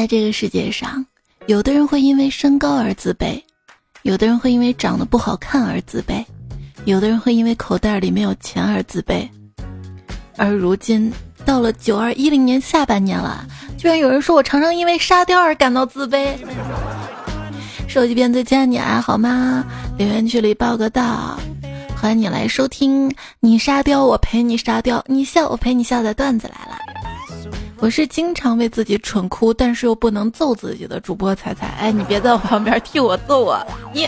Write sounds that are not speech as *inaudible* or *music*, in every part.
在这个世界上，有的人会因为身高而自卑，有的人会因为长得不好看而自卑，有的人会因为口袋里没有钱而自卑。而如今到了九二一零年下半年了，居然有人说我常常因为沙雕而感到自卑。手机边最亲爱你还好吗？留言区里报个到。欢迎你来收听，你沙雕我陪你沙雕，你笑我陪你笑的段子来了。我是经常为自己蠢哭，但是又不能揍自己的主播彩彩。哎，你别在我旁边替我揍我。你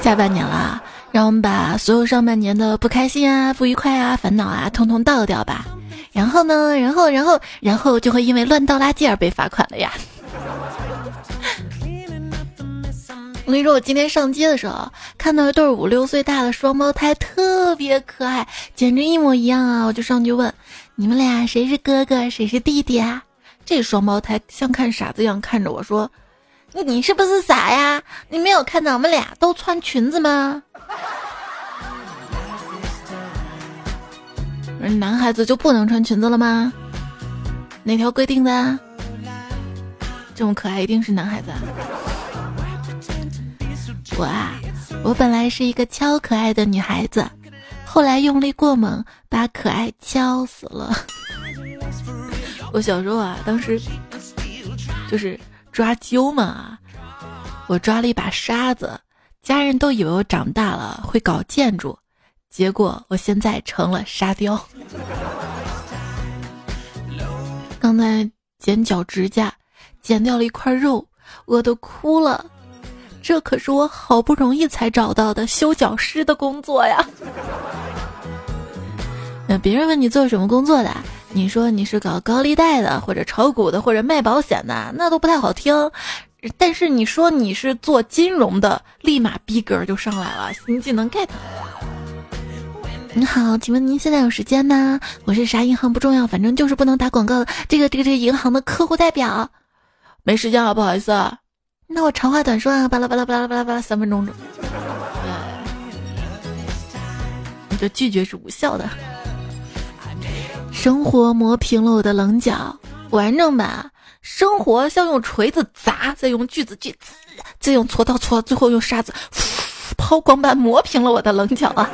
下半年了，让我们把所有上半年的不开心啊、不愉快啊、烦恼啊，通通倒掉吧。然后呢，然后，然后，然后就会因为乱倒垃圾而被罚款了呀。我跟你说，我今天上街的时候看到一对五六岁大的双胞胎，特别可爱，简直一模一样啊！我就上去问：“你们俩谁是哥哥，谁是弟弟啊？”这双胞胎像看傻子一样看着我说：“你是不是傻呀？你没有看到我们俩都穿裙子吗？”男孩子就不能穿裙子了吗？哪条规定的？这么可爱一定是男孩子啊。我啊，我本来是一个超可爱的女孩子，后来用力过猛，把可爱敲死了。*laughs* 我小时候啊，当时就是抓阄嘛，我抓了一把沙子，家人都以为我长大了会搞建筑，结果我现在成了沙雕。刚才剪脚指甲，剪掉了一块肉，饿得哭了。这可是我好不容易才找到的修脚师的工作呀！*laughs* 那别人问你做什么工作的，你说你是搞高利贷的，或者炒股的，或者卖保险的，那都不太好听。但是你说你是做金融的，立马逼格就上来了，新技能 get。你好，请问您现在有时间吗？我是啥银行不重要，反正就是不能打广告的这个这个这个银行的客户代表。没时间了，不好意思。那我长话短说啊，巴拉巴拉巴拉巴拉巴拉三分钟钟，你的拒绝是无效的。生活磨平了我的棱角，完整版。生活像用锤子砸，再用锯子锯，再用锉刀锉，最后用沙子抛光般磨平了我的棱角啊！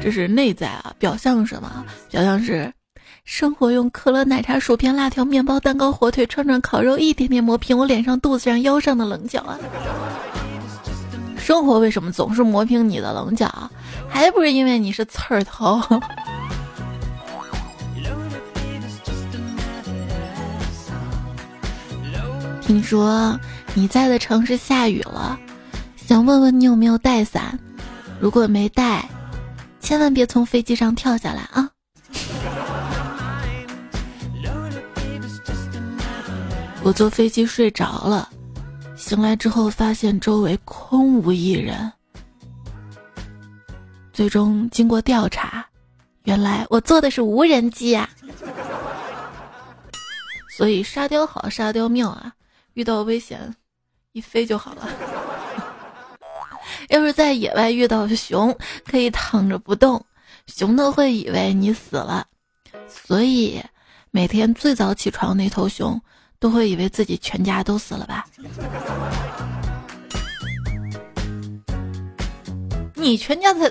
这是内在啊，表象是什么？表象是。生活用可乐、奶茶、薯片、辣条、面包、蛋糕、火腿、串串、烤肉，一点点磨平我脸上、肚子上、腰上的棱角啊！生活为什么总是磨平你的棱角？还不是因为你是刺儿头。*laughs* 听说你在的城市下雨了，想问问你有没有带伞？如果没带，千万别从飞机上跳下来啊！我坐飞机睡着了，醒来之后发现周围空无一人。最终经过调查，原来我坐的是无人机呀。所以沙雕好，沙雕妙啊！遇到危险，一飞就好了。*laughs* 要是在野外遇到熊，可以躺着不动，熊都会以为你死了。所以每天最早起床那头熊。都会以为自己全家都死了吧？你全家才……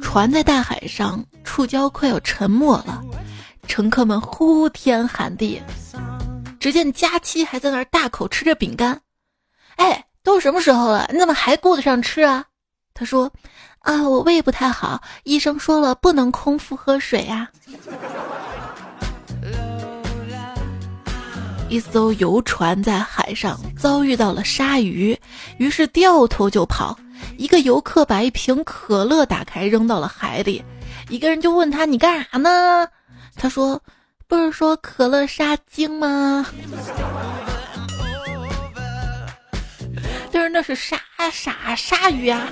船在大海上触礁，快要沉没了，乘客们呼天喊地。只见佳期还在那儿大口吃着饼干。哎，都什么时候了？你怎么还顾得上吃啊？他说：“啊，我胃不太好，医生说了不能空腹喝水呀。”一艘游船在海上遭遇到了鲨鱼，于是掉头就跑。一个游客把一瓶可乐打开扔到了海里，一个人就问他：“你干啥呢？”他说：“不是说可乐杀精吗？”但是那是鲨鲨鲨鱼啊，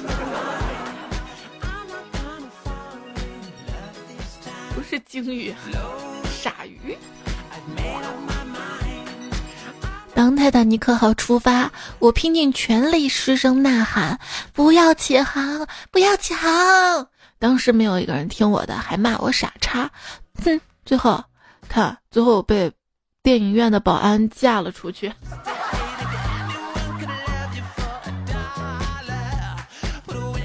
不是鲸鱼，鲨鱼。当泰坦尼克号出发，我拼尽全力失声呐喊：“不要起航，不要起航！”当时没有一个人听我的，还骂我傻叉。哼，最后看，最后被电影院的保安架了出去。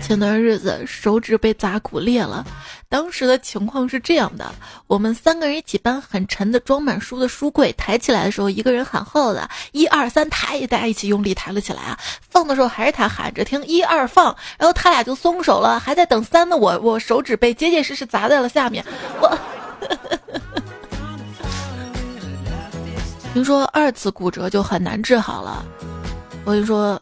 前段日子手指被砸骨裂了，当时的情况是这样的：我们三个人一起搬很沉的装满书的书柜，抬起来的时候，一个人喊后的“一二三抬”，大家一起用力抬了起来啊。放的时候还是他喊着听“一二放”，然后他俩就松手了，还在等三的我，我手指被结结实实砸在了下面。我 *laughs* 听说二次骨折就很难治好了，我跟你说，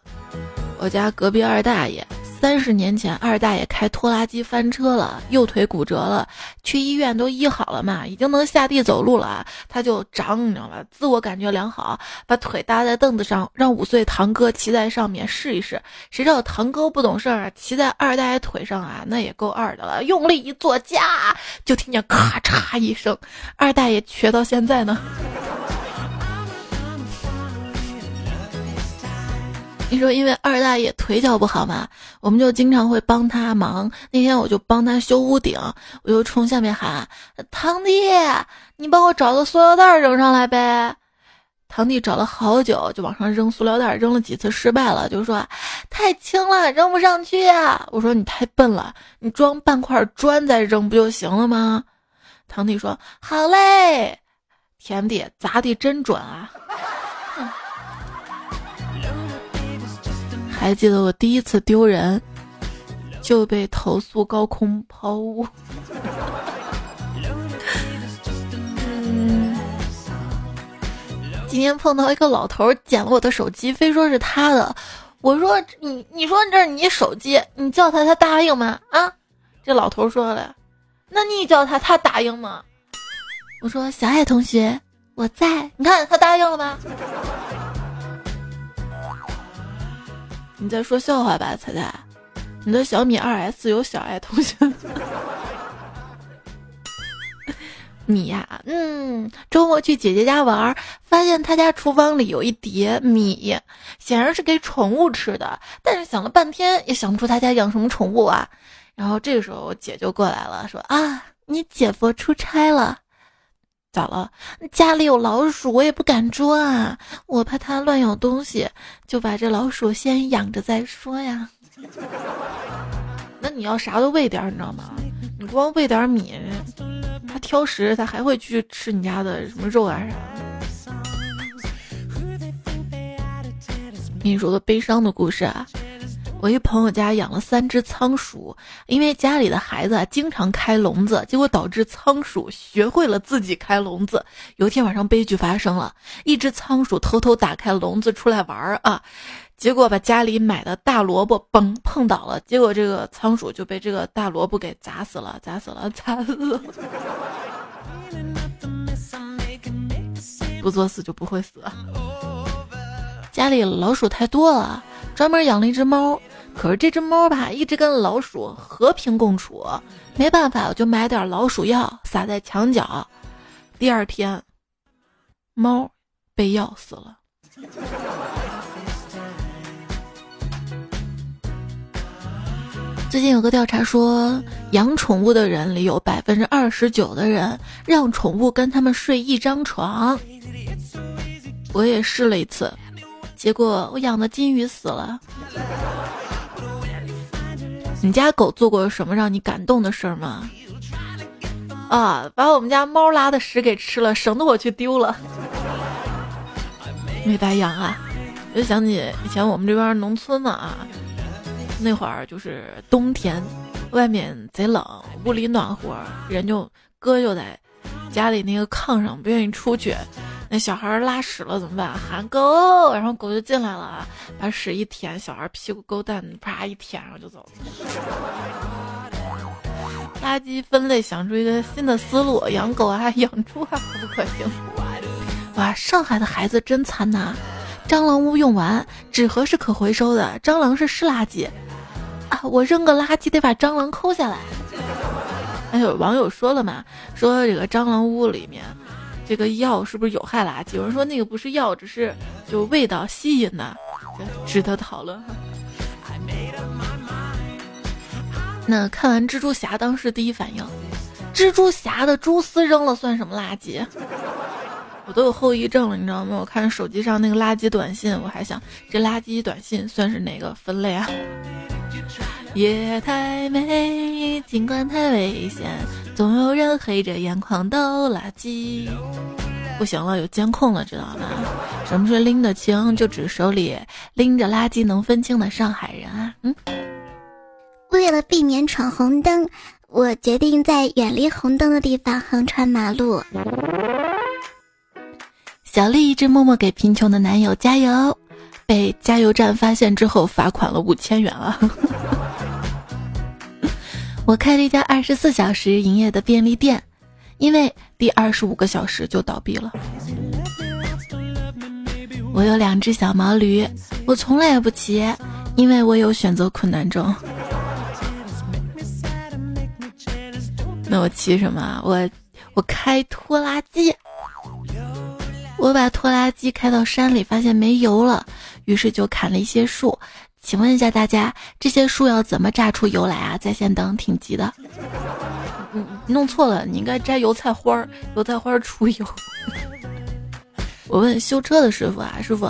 我家隔壁二大爷。三十年前，二大爷开拖拉机翻车了，右腿骨折了，去医院都医好了嘛，已经能下地走路了，他就长，你知道吧？自我感觉良好，把腿搭在凳子上，让五岁堂哥骑在上面试一试。谁知道堂哥不懂事儿啊，骑在二大爷腿上啊，那也够二的了，用力一坐驾，就听见咔嚓一声，二大爷瘸到现在呢。你说，因为二大爷腿脚不好嘛，我们就经常会帮他忙。那天我就帮他修屋顶，我就冲下面喊：“堂弟，你帮我找个塑料袋扔上来呗。”堂弟找了好久，就往上扔塑料袋，扔了几次失败了，就说：“太轻了，扔不上去啊。”我说：“你太笨了，你装半块砖再扔不就行了吗？”堂弟说：“好嘞。”田弟砸的真准啊！还记得我第一次丢人，就被投诉高空抛物。今天碰到一个老头捡了我的手机，非说是他的。我说你，你说这是你手机，你叫他，他答应吗？啊？这老头说了，那你叫他，他答应吗？我说小爱同学，我在，你看他答应了吗？你在说笑话吧，彩彩？你的小米二 S 有小爱同学。*laughs* 米呀，嗯，周末去姐姐家玩，发现她家厨房里有一碟米，显然是给宠物吃的。但是想了半天也想不出她家养什么宠物啊。然后这个时候我姐就过来了，说啊，你姐夫出差了。咋了？家里有老鼠，我也不敢捉啊，我怕它乱咬东西，就把这老鼠先养着再说呀。*laughs* 那你要啥都喂点，你知道吗？你光喂点米，它挑食，它还会去吃你家的什么肉啊啥。跟你说个悲伤的故事啊。我一朋友家养了三只仓鼠，因为家里的孩子经常开笼子，结果导致仓鼠学会了自己开笼子。有一天晚上，悲剧发生了，一只仓鼠偷偷打开笼子出来玩儿啊，结果把家里买的大萝卜嘣碰倒了，结果这个仓鼠就被这个大萝卜给砸死了，砸死了，砸死了。不作死就不会死。家里老鼠太多了。专门养了一只猫，可是这只猫吧，一直跟老鼠和平共处。没办法，我就买点老鼠药撒在墙角。第二天，猫被药死了。最近有个调查说，养宠物的人里有百分之二十九的人让宠物跟他们睡一张床。我也试了一次。结果我养的金鱼死了。你家狗做过什么让你感动的事儿吗？啊，把我们家猫拉的屎给吃了，省得我去丢了。*laughs* 没白养啊！就想起以前我们这边农村嘛啊，那会儿就是冬天，外面贼冷，屋里暖和，人就哥就在家里那个炕上，不愿意出去。小孩拉屎了怎么办？喊狗，然后狗就进来了，把屎一舔，小孩屁股勾蛋，啪一舔，然后就走了。垃圾分类想出一个新的思路，养狗啊，*laughs* 养猪啊，可不可行？哇，上海的孩子真惨呐！蟑螂屋用完，纸盒是可回收的，蟑螂是湿垃圾啊！我扔个垃圾得把蟑螂抠下来。哎有网友说了嘛，说这个蟑螂屋里面。这个药是不是有害垃圾？有人说那个不是药，只是就味道吸引的，值得讨论。那看完蜘蛛侠，当时第一反应，蜘蛛侠的蛛丝扔了算什么垃圾？*laughs* 我都有后遗症了，你知道吗？我看手机上那个垃圾短信，我还想这垃圾短信算是哪个分类啊？夜太美，尽管太危险，总有人黑着眼眶倒垃圾。不行了，有监控了，知道吗？什么是拎得清？就指手里拎着垃圾能分清的上海人啊！嗯。为了避免闯红灯，我决定在远离红灯的地方横穿马路。小丽一直默默给贫穷的男友加油，被加油站发现之后罚款了五千元啊！*laughs* 我开了一家二十四小时营业的便利店，因为第二十五个小时就倒闭了。我有两只小毛驴，我从来也不骑，因为我有选择困难症。那我骑什么啊？我我开拖拉机。我把拖拉机开到山里，发现没油了，于是就砍了一些树。请问一下大家，这些树要怎么榨出油来啊？在线等，挺急的。嗯，弄错了，你应该摘油菜花儿，油菜花儿出油。*laughs* 我问修车的师傅啊，师傅，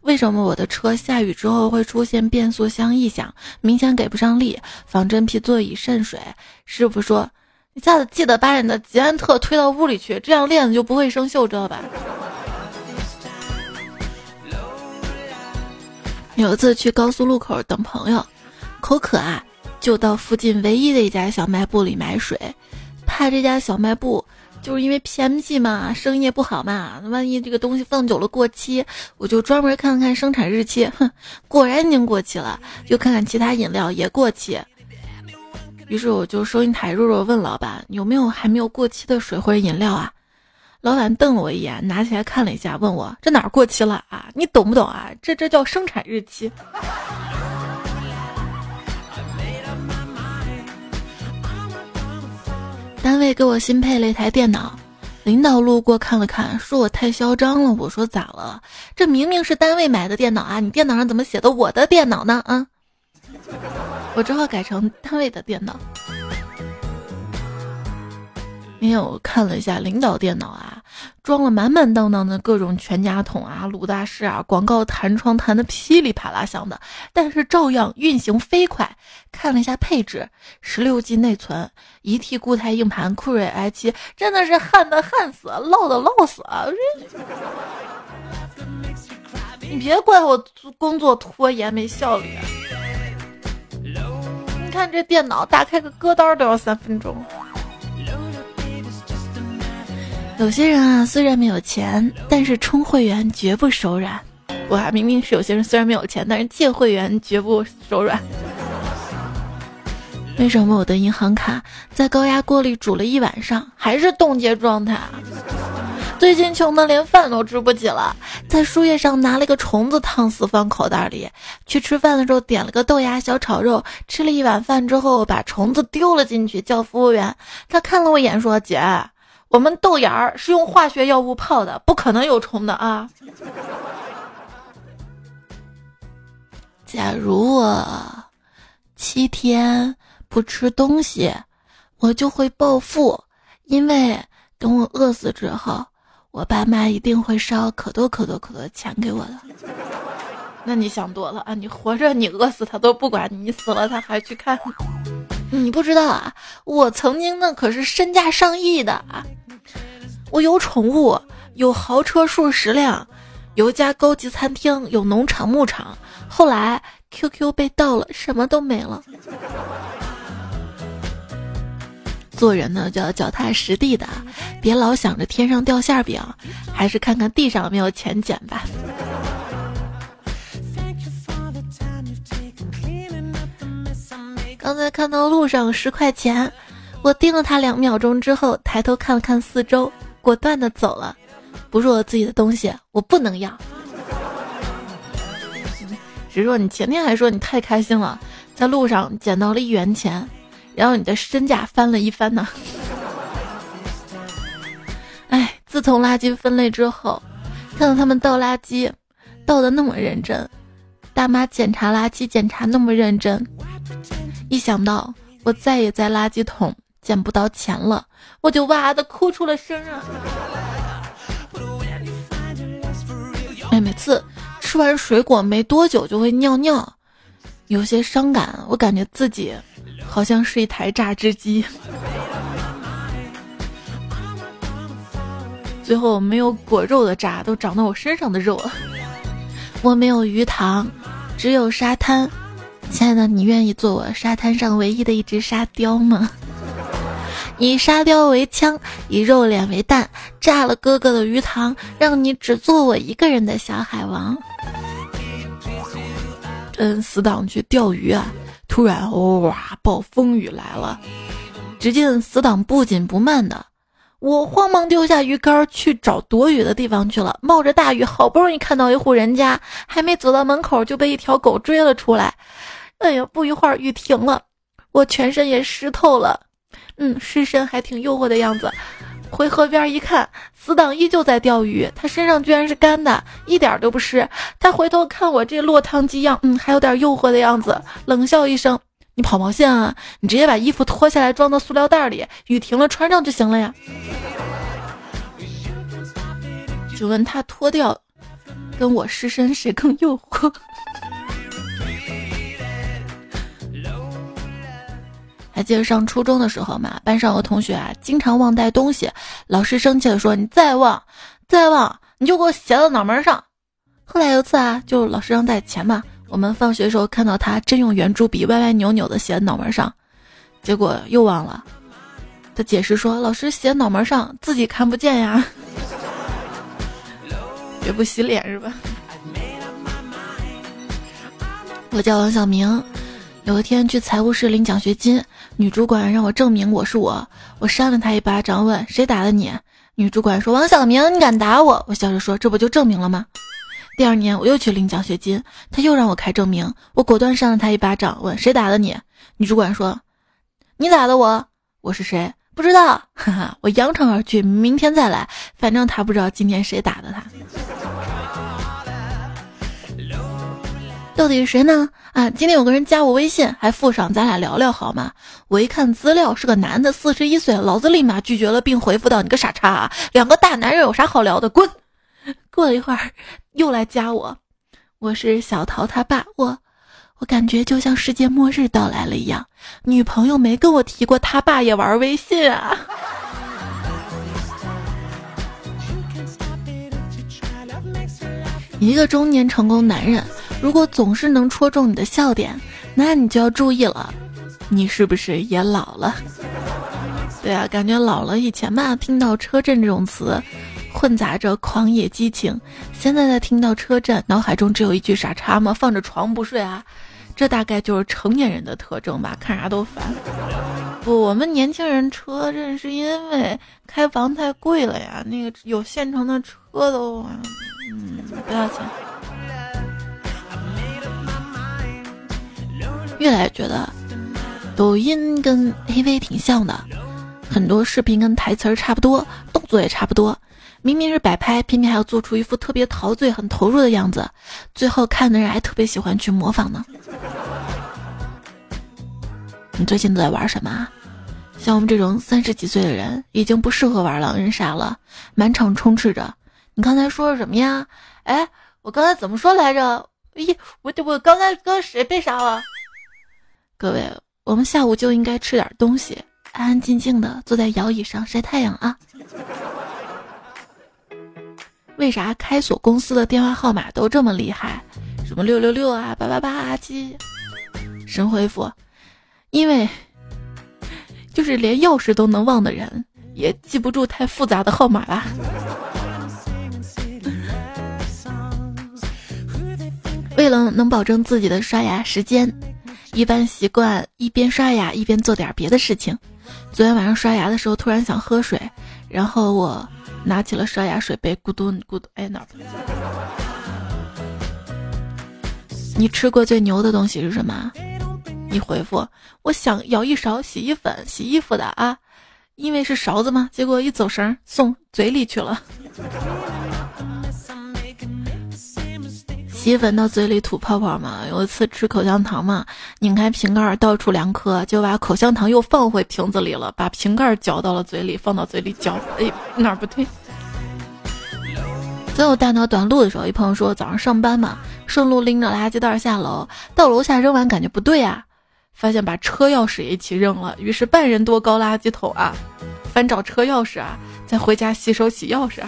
为什么我的车下雨之后会出现变速箱异响，明显给不上力，防真皮座椅渗水？师傅说，你下次记得把你的捷安特推到屋里去，这样链子就不会生锈，知道吧？有一次去高速路口等朋友，口渴啊，就到附近唯一的一家小卖部里买水，怕这家小卖部就是因为偏僻嘛，生意也不好嘛，万一这个东西放久了过期，我就专门看看生产日期，哼，果然已经过期了。又看看其他饮料也过期，于是我就收银台弱弱问老板有没有还没有过期的水或者饮料啊？老板瞪了我一眼，拿起来看了一下，问我：“这哪儿过期了啊？你懂不懂啊？这这叫生产日期。”单位给我新配了一台电脑，领导路过看了看，说我太嚣张了。我说：“咋了？这明明是单位买的电脑啊！你电脑上怎么写的我的电脑呢？”啊，我只好改成单位的电脑。因为我看了一下领导电脑啊，装了满满当当的各种全家桶啊、鲁大师啊，广告弹窗弹的噼里啪啦响的，但是照样运行飞快。看了一下配置，十六 G 内存，一 T 固态硬盘，酷睿 i7，真的是焊的焊死，唠的唠死。*laughs* 你别怪我工作拖延没效率。你看这电脑打开个歌单都要三分钟。有些人啊，虽然没有钱，但是充会员绝不手软。我还明明是有些人虽然没有钱，但是借会员绝不手软。*laughs* 为什么我的银行卡在高压锅里煮了一晚上还是冻结状态？最近穷的连饭都吃不起了，在树叶上拿了个虫子烫死放口袋里。去吃饭的时候点了个豆芽小炒肉，吃了一碗饭之后把虫子丢了进去，叫服务员。他看了我一眼说：“姐。”我们豆芽儿是用化学药物泡的，不可能有虫的啊！假如我七天不吃东西，我就会暴富，因为等我饿死之后，我爸妈一定会烧可多可多可多钱给我的。那你想多了啊！你活着你饿死他都不管你，死了他还去看。你不知道啊，我曾经那可是身价上亿的啊！我有宠物，有豪车数十辆，有一家高级餐厅，有农场牧场。后来 QQ 被盗了，什么都没了。做人呢，就要脚踏实地的，别老想着天上掉馅饼，还是看看地上有没有钱捡吧。刚才看到路上十块钱，我盯了他两秒钟之后，抬头看了看四周，果断的走了。不是我自己的东西，我不能要。只是说你前天还说你太开心了，在路上捡到了一元钱，然后你的身价翻了一番呢。*laughs* 哎，自从垃圾分类之后，看到他们倒垃圾，倒的那么认真，大妈检查垃圾检查那么认真。一想到我再也在垃圾桶捡不到钱了，我就哇的哭出了声啊！哎，每次吃完水果没多久就会尿尿，有些伤感。我感觉自己好像是一台榨汁机，最后没有果肉的渣都长到我身上的肉了。我没有鱼塘，只有沙滩。亲爱的，你愿意做我沙滩上唯一的一只沙雕吗？以沙雕为枪，以肉脸为弹，炸了哥哥的鱼塘，让你只做我一个人的小海王。跟死党去钓鱼啊，突然哇，暴风雨来了。只见死党不紧不慢的，我慌忙丢下鱼竿去找躲雨的地方去了。冒着大雨，好不容易看到一户人家，还没走到门口就被一条狗追了出来。哎呀，不一会儿雨停了，我全身也湿透了。嗯，湿身还挺诱惑的样子。回河边一看，死党依旧在钓鱼，他身上居然是干的，一点都不湿。他回头看我这落汤鸡样，嗯，还有点诱惑的样子，冷笑一声：“你跑毛线啊？你直接把衣服脱下来装到塑料袋里，雨停了穿上就行了呀。”就问他脱掉，跟我湿身谁更诱惑？还记得上初中的时候嘛，班上有个同学啊，经常忘带东西，老师生气的说：“你再忘，再忘，你就给我写到脑门上。”后来有次啊，就老师让带钱嘛，我们放学时候看到他真用圆珠笔歪歪扭扭的写脑门上，结果又忘了。他解释说：“老师写脑门上自己看不见呀，*laughs* 也不洗脸是吧？”我叫王小明。有一天去财务室领奖学金，女主管让我证明我是我，我扇了她一巴掌，问谁打的你？女主管说王小明，你敢打我？我笑着说这不就证明了吗？第二年我又去领奖学金，她又让我开证明，我果断扇了她一巴掌，问谁打的你？女主管说你打的我，我是谁？不知道，哈哈，我扬长而去，明天再来，反正她不知道今天谁打的她。到底是谁呢？啊，今天有个人加我微信，还附上咱俩聊聊好吗？我一看资料是个男的，四十一岁，老子立马拒绝了，并回复到：“你个傻叉啊，两个大男人有啥好聊的？滚！”过了一会儿，又来加我，我是小桃他爸，我我感觉就像世界末日到来了一样，女朋友没跟我提过他爸也玩微信啊。一个中年成功男人。如果总是能戳中你的笑点，那你就要注意了，你是不是也老了？对啊，感觉老了。以前吧，听到车震这种词，混杂着狂野激情；现在在听到车震，脑海中只有一句傻叉吗？放着床不睡啊？这大概就是成年人的特征吧，看啥都烦。不，我们年轻人车震是因为开房太贵了呀，那个有现成的车都，嗯，不要钱。越来越觉得，抖音跟 AV 挺像的，很多视频跟台词儿差不多，动作也差不多。明明是摆拍，偏偏还要做出一副特别陶醉、很投入的样子，最后看的人还特别喜欢去模仿呢。你最近都在玩什么？像我们这种三十几岁的人，已经不适合玩狼人杀了，满场充斥着。你刚才说什么呀？哎，我刚才怎么说来着？咦，我我刚才刚谁被杀了？各位，我们下午就应该吃点东西，安安静静的坐在摇椅上晒太阳啊！为啥开锁公司的电话号码都这么厉害？什么六六六啊，八八八啊，七？神回复：因为就是连钥匙都能忘的人，也记不住太复杂的号码吧。为了能保证自己的刷牙时间。一般习惯一边刷牙一边做点别的事情。昨天晚上刷牙的时候，突然想喝水，然后我拿起了刷牙水杯，咕嘟咕嘟，哎哪儿？你吃过最牛的东西是什么？你回复我想舀一勺洗衣粉洗衣服的啊，因为是勺子嘛，结果一走神送嘴里去了。洗衣粉到嘴里吐泡泡嘛。有一次吃口香糖嘛，拧开瓶盖倒出两颗，就把口香糖又放回瓶子里了，把瓶盖嚼到了嘴里，放到嘴里嚼，哎，哪儿不对？在我大脑短路的时候，一朋友说早上上班嘛，顺路拎着垃圾袋下楼，到楼下扔完感觉不对啊，发现把车钥匙一起扔了，于是半人多高垃圾桶啊，翻找车钥匙啊，再回家洗手洗钥匙啊。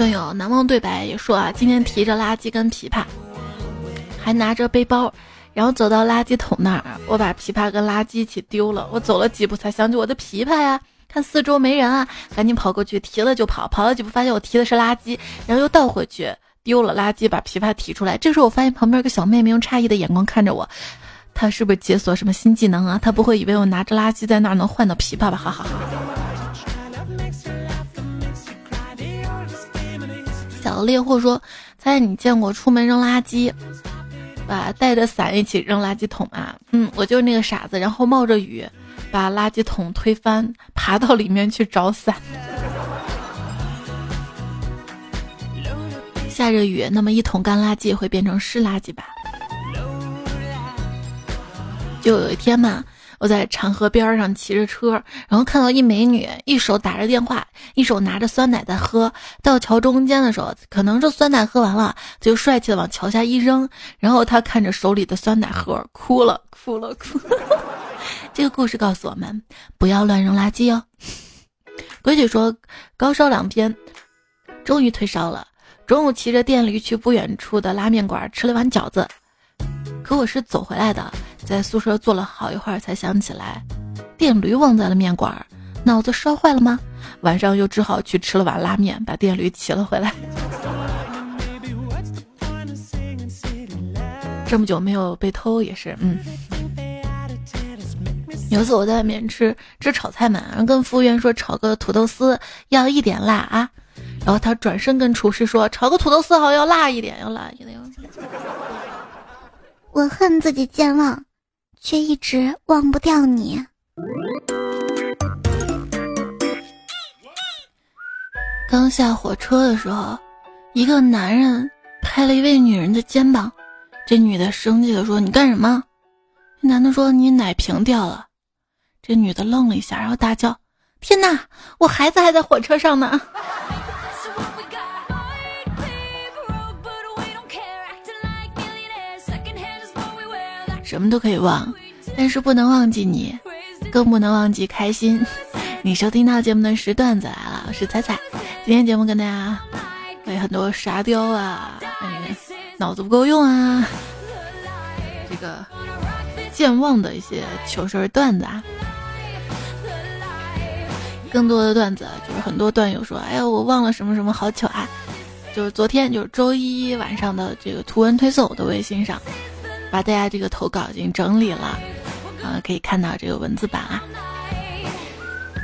段友难忘对白也说啊，今天提着垃圾跟琵琶，还拿着背包。然后走到垃圾桶那儿，我把琵琶跟垃圾一起丢了。我走了几步才想起我的琵琶呀，看四周没人啊，赶紧跑过去提了就跑。跑了几步发现我提的是垃圾，然后又倒回去丢了垃圾，把琵琶提出来。这时候我发现旁边有个小妹妹用诧异的眼光看着我，她是不是解锁什么新技能啊？她不会以为我拿着垃圾在那儿能换到琵琶吧？哈哈哈。小猎户说：“猜你见过出门扔垃圾？”把带着伞一起扔垃圾桶啊！嗯，我就是那个傻子，然后冒着雨把垃圾桶推翻，爬到里面去找伞。下着雨，那么一桶干垃圾会变成湿垃圾吧？就有一天嘛。我在长河边上骑着车，然后看到一美女，一手打着电话，一手拿着酸奶在喝。到桥中间的时候，可能是酸奶喝完了，就帅气的往桥下一扔。然后他看着手里的酸奶盒，哭了，哭了，哭。*laughs* 这个故事告诉我们，不要乱扔垃圾哦。规矩说，高烧两天，终于退烧了。中午骑着电驴去不远处的拉面馆吃了碗饺子，可我是走回来的。在宿舍坐了好一会儿，才想起来，电驴忘在了面馆，脑子烧坏了吗？晚上又只好去吃了碗拉面，把电驴骑了回来。这么久没有被偷也是，嗯。有一次我在外面吃吃炒菜嘛，然后跟服务员说炒个土豆丝要一点辣啊，然后他转身跟厨师说炒个土豆丝好要辣一点，要辣一点。我恨自己健忘。却一直忘不掉你。刚下火车的时候，一个男人拍了一位女人的肩膀，这女的生气的说：“你干什么？”男的说：“你奶瓶掉了。”这女的愣了一下，然后大叫：“天哪，我孩子还在火车上呢！”什么都可以忘，但是不能忘记你，更不能忘记开心。*laughs* 你收听到节目的是段子来了，我是彩彩。今天节目跟大家会很多沙雕啊，脑子不够用啊，这个健忘的一些糗事段子啊。更多的段子就是很多段友说，哎呀，我忘了什么什么好糗啊！就是昨天就是周一晚上的这个图文推送我的微信上。把大家这个投稿已经整理了，啊，可以看到这个文字版啊。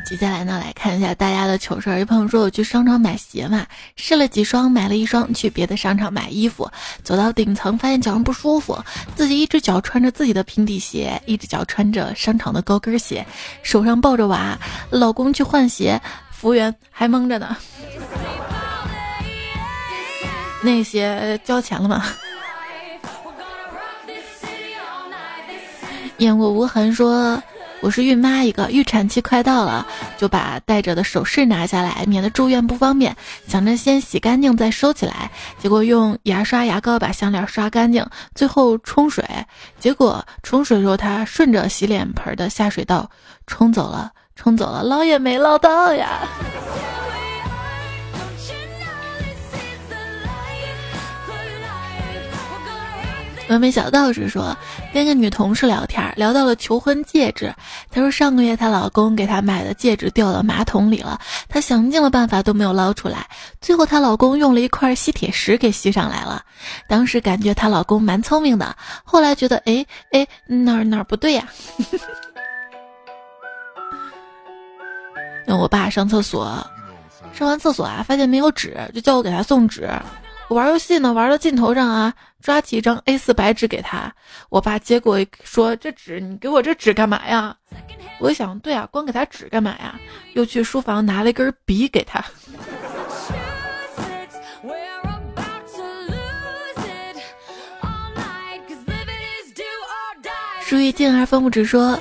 接下来呢，来看一下大家的糗事儿。有朋友说我去商场买鞋嘛，试了几双，买了一双，去别的商场买衣服，走到顶层发现脚上不舒服，自己一只脚穿着自己的平底鞋，一只脚穿着商场的高跟鞋，手上抱着娃，老公去换鞋，服务员还蒙着呢。*laughs* 那鞋交钱了吗？烟雾无痕说：“我是孕妈一个，预产期快到了，就把戴着的首饰拿下来，免得住院不方便。想着先洗干净再收起来，结果用牙刷牙膏把项链刷干净，最后冲水。结果冲水时候，他顺着洗脸盆的下水道冲走了，冲走了，捞也没捞到呀。”峨眉小道士说，跟个女同事聊天，聊到了求婚戒指。她说上个月她老公给她买的戒指掉到马桶里了，她想尽了办法都没有捞出来，最后她老公用了一块吸铁石给吸上来了。当时感觉她老公蛮聪明的，后来觉得哎哎哪儿哪儿不对呀？*laughs* 那我爸上厕所，上完厕所啊，发现没有纸，就叫我给他送纸。我玩游戏呢，玩到尽头上啊，抓起一张 A4 白纸给他，我爸接过说：“这纸你给我这纸干嘛呀？”我想，对啊，光给他纸干嘛呀？又去书房拿了一根笔给他。舒玉静而风不止说，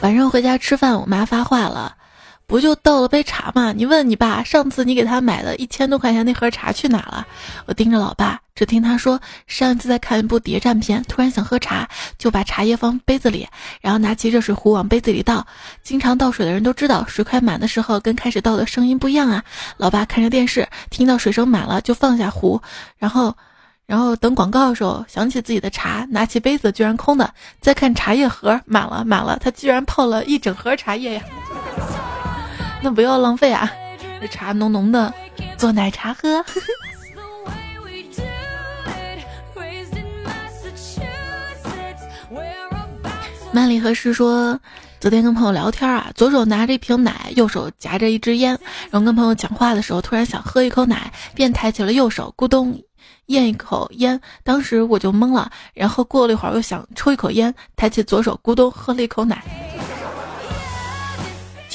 晚上回家吃饭，我妈发话了。不就倒了杯茶吗？你问你爸，上次你给他买的一千多块钱那盒茶去哪了？我盯着老爸，只听他说，上次在看一部谍战片，突然想喝茶，就把茶叶放杯子里，然后拿起热水壶往杯子里倒。经常倒水的人都知道，水快满的时候跟开始倒的声音不一样啊。老爸看着电视，听到水声满了就放下壶，然后，然后等广告的时候想起自己的茶，拿起杯子居然空的，再看茶叶盒满了满了，他居然泡了一整盒茶叶呀。那不要浪费啊！这茶浓浓的，做奶茶喝。*laughs* 曼丽和诗说，昨天跟朋友聊天啊，左手拿着一瓶奶，右手夹着一支烟，然后跟朋友讲话的时候，突然想喝一口奶，便抬起了右手，咕咚咽一口烟。当时我就懵了，然后过了一会儿又想抽一口烟，抬起左手，咕咚喝了一口奶。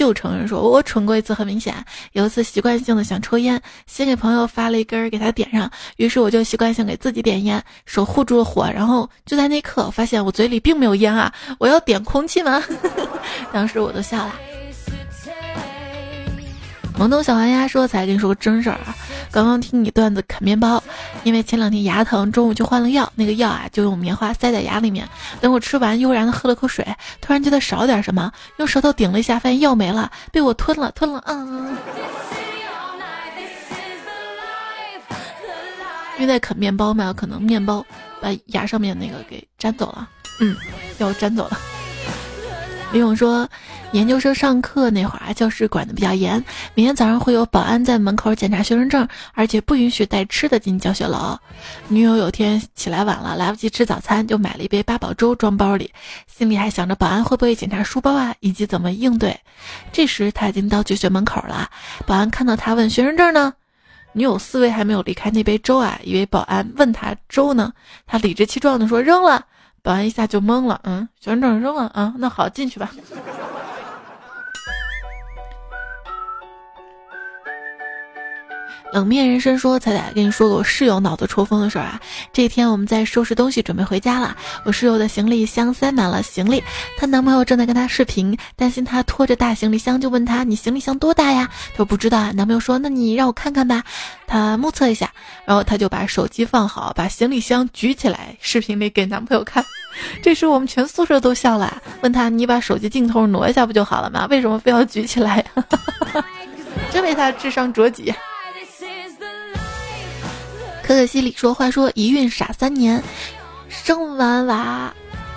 就承认说，我蠢过一次，很明显。有一次习惯性的想抽烟，先给朋友发了一根给他点上，于是我就习惯性给自己点烟，手护住了火。然后就在那刻，发现我嘴里并没有烟啊！我要点空气吗？*laughs* 当时我都笑了。萌动小黄鸭说：“才跟你说个真事儿啊，刚刚听你段子啃面包，因为前两天牙疼，中午就换了药，那个药啊就用棉花塞在牙里面。等我吃完，悠然的喝了口水，突然觉得少点什么，用舌头顶了一下，发现药没了，被我吞了，吞了，嗯。因为在啃面包嘛，可能面包把牙上面那个给粘走了，嗯，药粘走了。”李勇说，研究生上课那会儿啊，教室管的比较严，每天早上会有保安在门口检查学生证，而且不允许带吃的进教学楼。女友有天起来晚了，来不及吃早餐，就买了一杯八宝粥装包里，心里还想着保安会不会检查书包啊，以及怎么应对。这时他已经到教学门口了，保安看到他问学生证呢，女友思维还没有离开那杯粥啊，以为保安问他粥呢，他理直气壮地说扔了。保安一下就懵了，嗯，学生证扔了啊，那好，进去吧。冷面人生说：“彩彩跟你说个我室友脑子抽风的事儿啊！这天我们在收拾东西准备回家了，我室友的行李箱塞满了行李，她男朋友正在跟她视频，担心她拖着大行李箱，就问她：你行李箱多大呀？她说不知道啊。男朋友说：那你让我看看吧。她目测一下，然后她就把手机放好，把行李箱举起来，视频里给男朋友看。这时我们全宿舍都笑了，问她：你把手机镜头挪一下不就好了吗？为什么非要举起来？*laughs* 真为她智商着急。”可可西里说：“话说一孕傻三年，生完娃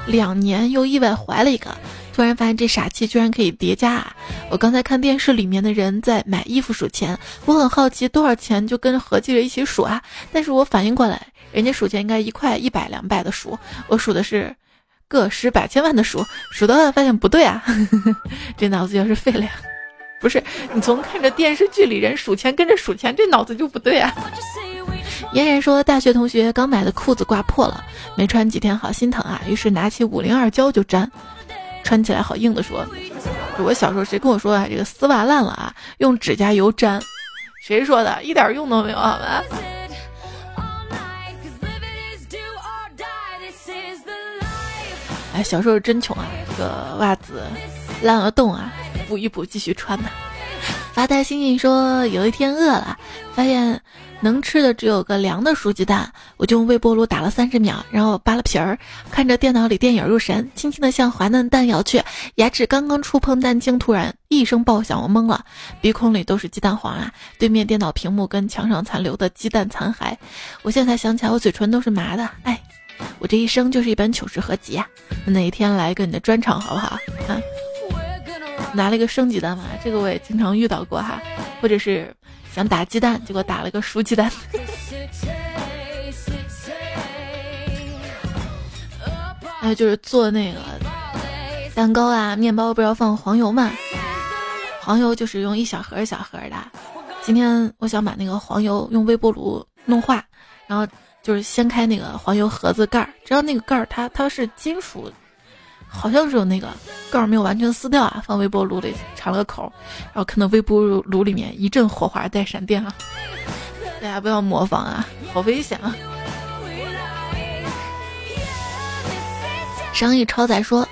两年又意外怀了一个，突然发现这傻气居然可以叠加啊！我刚才看电视里面的人在买衣服数钱，我很好奇多少钱就跟合计着一起数啊！但是我反应过来，人家数钱应该一块、一百、两百的数，我数的是个十百千万的数，数到发现不对啊，*laughs* 这脑子要是废了呀！不是你从看着电视剧里人数钱跟着数钱，这脑子就不对啊！”嫣然说：“大学同学刚买的裤子挂破了，没穿几天，好心疼啊！于是拿起五零二胶就粘，穿起来好硬的。说，我小时候谁跟我说啊？这个丝袜烂了啊，用指甲油粘，谁说的？一点用都没有，好吧？哎，小时候真穷啊，这个袜子烂了洞啊，补一补继续穿吧。发呆星星说，有一天饿了，发现。”能吃的只有个凉的熟鸡蛋，我就用微波炉打了三十秒，然后扒了皮儿，看着电脑里电影入神，轻轻的向滑嫩蛋咬去，牙齿刚刚触碰蛋清，突然一声爆响，我懵了，鼻孔里都是鸡蛋黄啊！对面电脑屏幕跟墙上残留的鸡蛋残骸，我现在才想起来，我嘴唇都是麻的，哎，我这一生就是一本糗事合集啊！哪一天来个你的专场好不好？啊，拿了一个生鸡蛋嘛，这个我也经常遇到过哈，或者是。想打鸡蛋，结果打了个熟鸡蛋。*laughs* 还有就是做那个蛋糕啊、面包，不是要放黄油嘛？黄油就是用一小盒一小盒的。今天我想把那个黄油用微波炉弄化，然后就是掀开那个黄油盒子盖儿，只要那个盖儿它它是金属，好像是有那个盖儿没有完全撕掉啊，放微波炉里插了个口，然后看到微波炉里面一阵火花带闪电啊，大家不要模仿啊，好危险啊！生意超载说。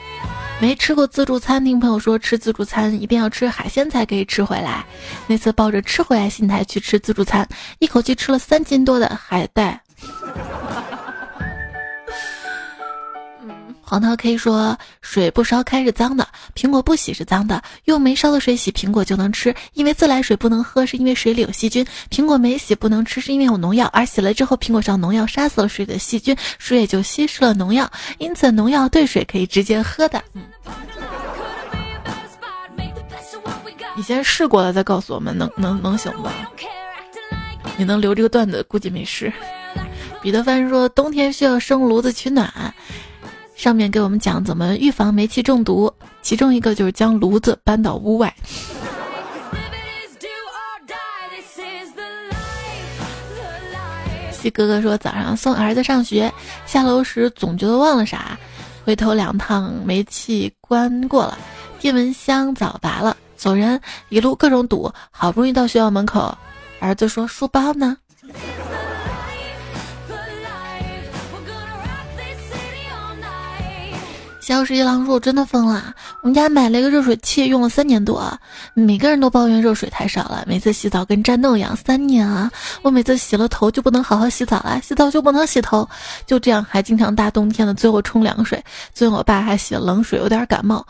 没吃过自助餐，听朋友说吃自助餐一定要吃海鲜才可以吃回来。那次抱着吃回来心态去吃自助餐，一口气吃了三斤多的海带。黄涛 K 说：“水不烧开是脏的，苹果不洗是脏的。用没烧的水洗苹果就能吃，因为自来水不能喝，是因为水里有细菌。苹果没洗不能吃，是因为有农药，而洗了之后苹果上农药杀死了水的细菌，水也就稀释了农药。因此农药兑水可以直接喝的。”嗯，你先试过了再告诉我们，能能能行吧？你能留这个段子，估计没事。*laughs* 彼得潘说：“冬天需要生炉子取暖。”上面给我们讲怎么预防煤气中毒，其中一个就是将炉子搬到屋外。西哥哥说早上送儿子上学，下楼时总觉得忘了啥，回头两趟煤气关过了，电蚊香早拔了，走人一路各种堵，好不容易到学校门口，儿子说书包呢？小十一郎说：“我真的疯了，我们家买了一个热水器，用了三年多，每个人都抱怨热水太少了，每次洗澡跟战斗一样。三年啊，我每次洗了头就不能好好洗澡了，洗澡就不能洗头，就这样还经常大冬天的最后冲凉水，最后我爸还洗了冷水，有点感冒。”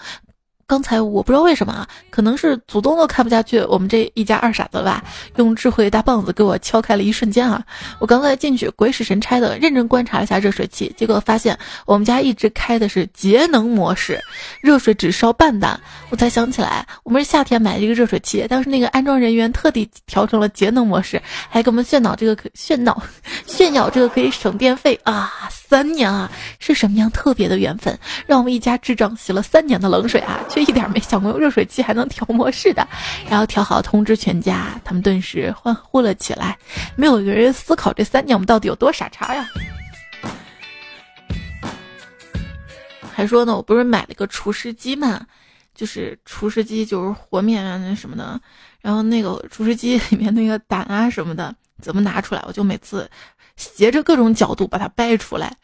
刚才我不知道为什么啊，可能是祖宗都看不下去我们这一家二傻子吧，用智慧大棒子给我敲开了一瞬间啊！我刚才进去鬼使神差的认真观察了一下热水器，结果发现我们家一直开的是节能模式，热水只烧半档。我才想起来，我们是夏天买的这个热水器，当时那个安装人员特地调成了节能模式，还给我们炫耀这个可炫耀炫耀这个可以省电费啊！三年啊，是什么样特别的缘分，让我们一家智障洗了三年的冷水啊！却一点没想过用热水器还能调模式的，然后调好通知全家，他们顿时欢呼了起来。没有一个人思考这三年我们到底有多傻叉呀？还说呢，我不是买了个厨师机嘛，就是厨师机就是和面啊那什么的，然后那个厨师机里面那个胆啊什么的怎么拿出来，我就每次斜着各种角度把它掰出来。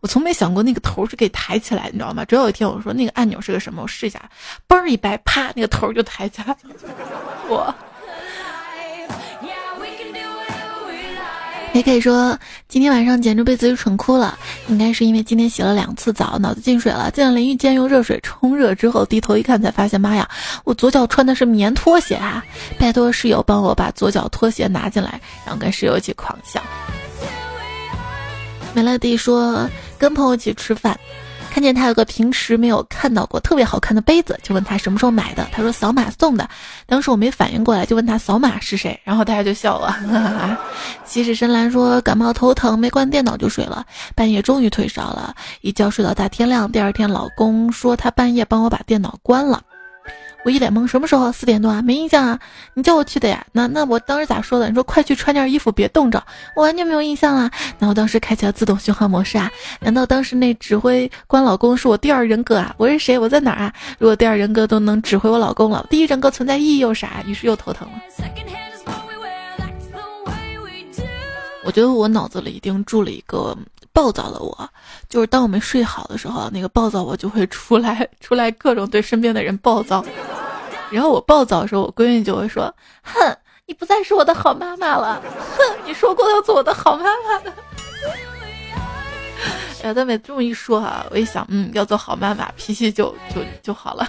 我从没想过那个头是可以抬起来，你知道吗？直到有一天我说那个按钮是个什么，我试一下，嘣一掰，啪，那个头就抬起来。我。也可以说今天晚上简直被自己蠢哭了，应该是因为今天洗了两次澡，脑子进水了。进了淋浴间用热水冲热之后，低头一看才发现，妈呀，我左脚穿的是棉拖鞋啊！拜托室友帮我把左脚拖鞋拿进来，然后跟室友一起狂笑。美乐蒂说。跟朋友一起吃饭，看见他有个平时没有看到过特别好看的杯子，就问他什么时候买的。他说扫码送的。当时我没反应过来，就问他扫码是谁，然后大家就笑了。*laughs* 其实深蓝说感冒头疼，没关电脑就睡了，半夜终于退烧了，一觉睡到大天亮。第二天老公说他半夜帮我把电脑关了。我一脸懵，什么时候？四点多啊？没印象啊？你叫我去的呀？那那我当时咋说的？你说快去穿件衣服，别冻着。我完全没有印象啊。那我当时开启了自动循环模式啊？难道当时那指挥官老公是我第二人格啊？我是谁？我在哪儿啊？如果第二人格都能指挥我老公了，第一人格存在意义又啥？于是又头疼了。我觉得我脑子里一定住了一个。暴躁的我，就是当我没睡好的时候，那个暴躁我就会出来，出来各种对身边的人暴躁。然后我暴躁的时候，我闺女就会说：“哼，你不再是我的好妈妈了。哼，你说过要做我的好妈妈的。”哎，她每这么一说啊，我一想，嗯，要做好妈妈，脾气就就就好了。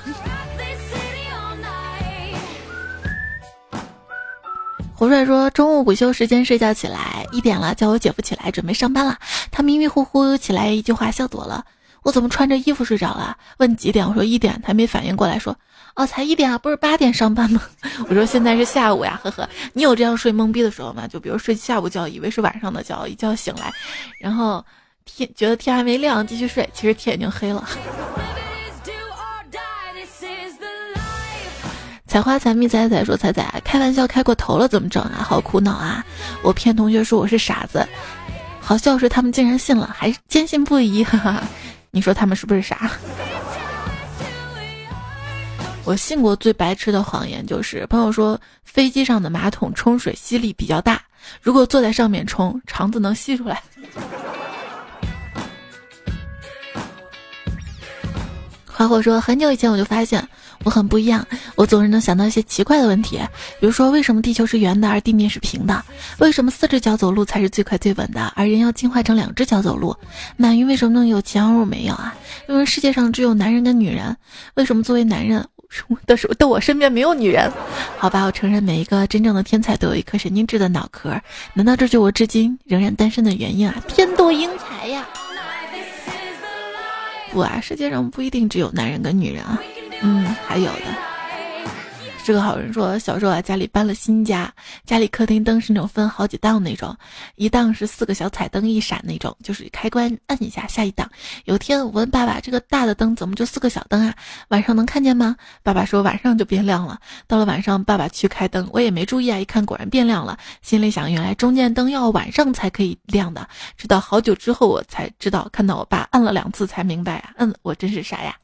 胡帅说：“中午午休时间睡觉起来，一点了，叫我姐夫起来准备上班了。他迷迷糊糊起来，一句话笑走了。我怎么穿着衣服睡着了？问几点？我说一点，他没反应过来，说哦，才一点啊，不是八点上班吗？*laughs* 我说现在是下午呀，呵呵。你有这样睡懵逼的时候吗？就比如睡下午觉，以为是晚上的觉，一觉醒来，然后天觉得天还没亮，继续睡，其实天已经黑了。*laughs* ”采花采蜜采采说采采，开玩笑开过头了，怎么整啊？好苦恼啊！我骗同学说我是傻子，好笑是他们竟然信了，还坚信不疑。*laughs* 哈哈，你说他们是不是傻？*laughs* 我信过最白痴的谎言就是，朋友说飞机上的马桶冲水吸力比较大，如果坐在上面冲，肠子能吸出来。*laughs* 花火说，很久以前我就发现我很不一样，我总是能想到一些奇怪的问题，比如说为什么地球是圆的而地面是平的？为什么四只脚走路才是最快最稳的，而人要进化成两只脚走路？鳗鱼为什么能有前而我没有啊？因为世界上只有男人跟女人，为什么作为男人？的时候，的我身边没有女人，好吧，我承认每一个真正的天才都有一颗神经质的脑壳，难道这就我至今仍然单身的原因啊？天妒英才呀！不啊，世界上不一定只有男人跟女人啊，嗯，还有的。是个好人说，小时候啊，家里搬了新家，家里客厅灯是那种分好几档那种，一档是四个小彩灯一闪那种，就是开关按一下下一档。有天我问爸爸，这个大的灯怎么就四个小灯啊？晚上能看见吗？爸爸说晚上就变亮了。到了晚上，爸爸去开灯，我也没注意啊，一看果然变亮了。心里想，原来中间灯要晚上才可以亮的。直到好久之后，我才知道，看到我爸按了两次才明白啊。嗯，我真是傻呀。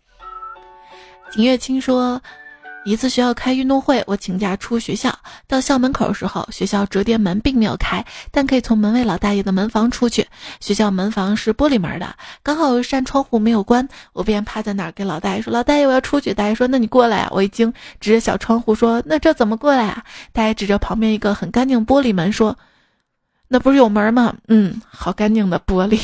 景月清说。一次学校开运动会，我请假出学校，到校门口的时候，学校折叠门并没有开，但可以从门卫老大爷的门房出去。学校门房是玻璃门的，刚好有一扇窗户没有关，我便趴在那儿给老大爷说：“老大爷，我要出去。”大爷说：“那你过来啊！”我一惊，指着小窗户说：“那这怎么过来啊？”大爷指着旁边一个很干净玻璃门说：“那不是有门吗？”嗯，好干净的玻璃。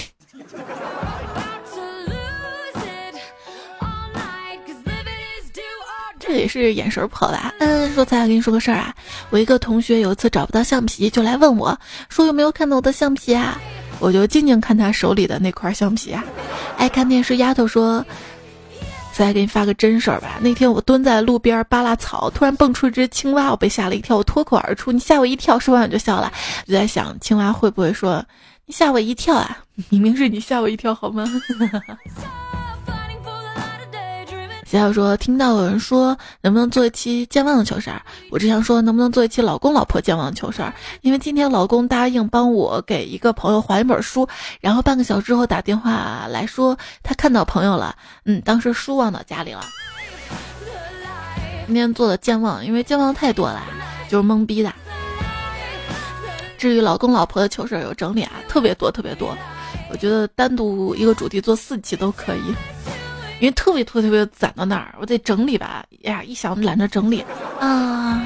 这也是眼神跑吧。嗯，说咱俩跟你说个事儿啊，我一个同学有一次找不到橡皮，就来问我，说有没有看到我的橡皮啊？我就静静看他手里的那块橡皮啊。爱看电视丫头说，再给你发个真事儿吧。那天我蹲在路边扒拉草，突然蹦出一只青蛙，我被吓了一跳，我脱口而出：“你吓我一跳。”说完我就笑了，就在想青蛙会不会说：“你吓我一跳啊？明明是你吓我一跳，好吗？” *laughs* 小小说听到有人说能不能做一期健忘的糗事儿，我只想说能不能做一期老公老婆健忘的糗事儿。因为今天老公答应帮我给一个朋友还一本书，然后半个小时后打电话来说他看到朋友了，嗯，当时书忘到家里了。今天做的健忘，因为健忘太多了，就是懵逼的。至于老公老婆的糗事儿有整理啊，特别多特别多，我觉得单独一个主题做四期都可以。因为特别特别特别攒到那儿，我得整理吧。呀，一想懒得整理啊。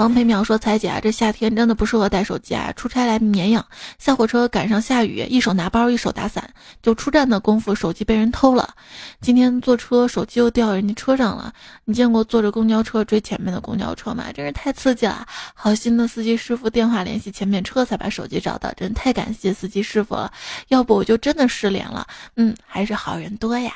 王培淼说：“彩姐啊，这夏天真的不适合带手机啊！出差来绵阳，下火车赶上下雨，一手拿包一手打伞，就出站的功夫，手机被人偷了。今天坐车，手机又掉人家车上了。你见过坐着公交车追前面的公交车吗？真是太刺激了！好心的司机师傅电话联系前面车，才把手机找到，真太感谢司机师傅了。要不我就真的失联了。嗯，还是好人多呀。”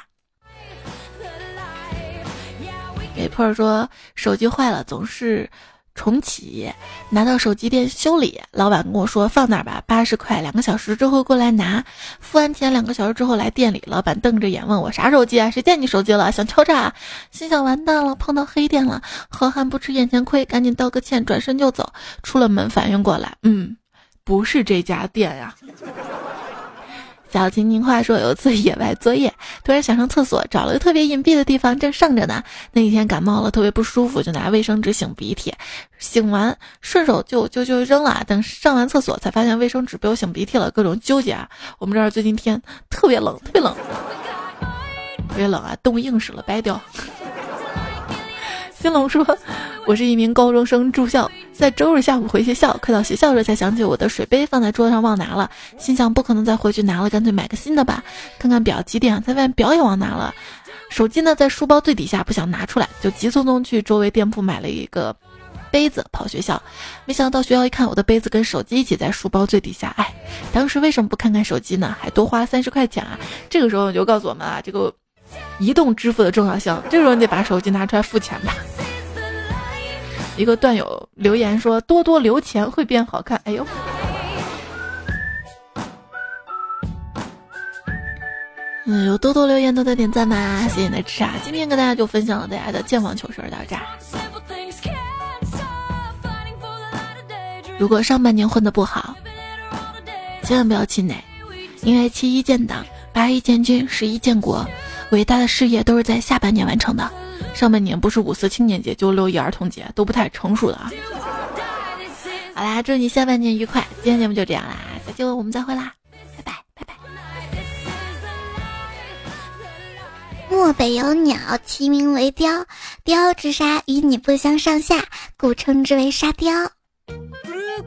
给破儿说：“手机坏了，总是。”重启，拿到手机店修理，老板跟我说放那儿吧，八十块，两个小时之后过来拿。付完钱，两个小时之后来店里，老板瞪着眼问我啥手机啊？谁见你手机了？想敲诈？心想完蛋了，碰到黑店了。好汉不吃眼前亏，赶紧道个歉，转身就走。出了门反应过来，嗯，不是这家店呀。小青青话说，有一次野外作业，*laughs* 突然想上厕所，找了个特别隐蔽的地方，正上着呢。那几天感冒了，特别不舒服，就拿卫生纸擤鼻涕，擤完顺手就就就扔了。等上完厕所，才发现卫生纸被我擤鼻涕了，各种纠结啊。我们这儿最近天特别冷，特别冷，特别冷啊，冻硬实了，掰掉。金龙说：“我是一名高中生住校，在周日下午回学校，快到学校时才想起我的水杯放在桌子上忘拿了，心想不可能再回去拿了，干脆买个新的吧。看看表几点，在外面表也忘拿了。手机呢在书包最底下，不想拿出来，就急匆匆去周围店铺买了一个杯子跑学校。没想到学校一看，我的杯子跟手机一起在书包最底下。哎，当时为什么不看看手机呢？还多花三十块钱啊！这个时候你就告诉我们啊，这个。”移动支付的重要性这时候你得把手机拿出来付钱吧。一个段友留言说多多留钱会变好看。哎呦。嗯有多多留言多多点赞吧。谢谢你的支持啊。今天跟大家就分享了大家的健忘糗事到这儿。如果上半年混的不好千万不要气馁因为七一建党八一建军十一建国。伟大的事业都是在下半年完成的。上半年不是五四青年节，就六一儿童节，都不太成熟的啊。好啦，祝你下半年愉快。今天节目就这样啦，下期我们再会啦，拜拜拜拜。漠北有鸟，其名为雕，雕之沙与你不相上下，故称之为沙雕。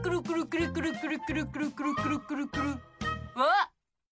咕噜咕噜咕噜咕噜咕噜咕噜咕噜咕噜咕噜咕噜咕噜。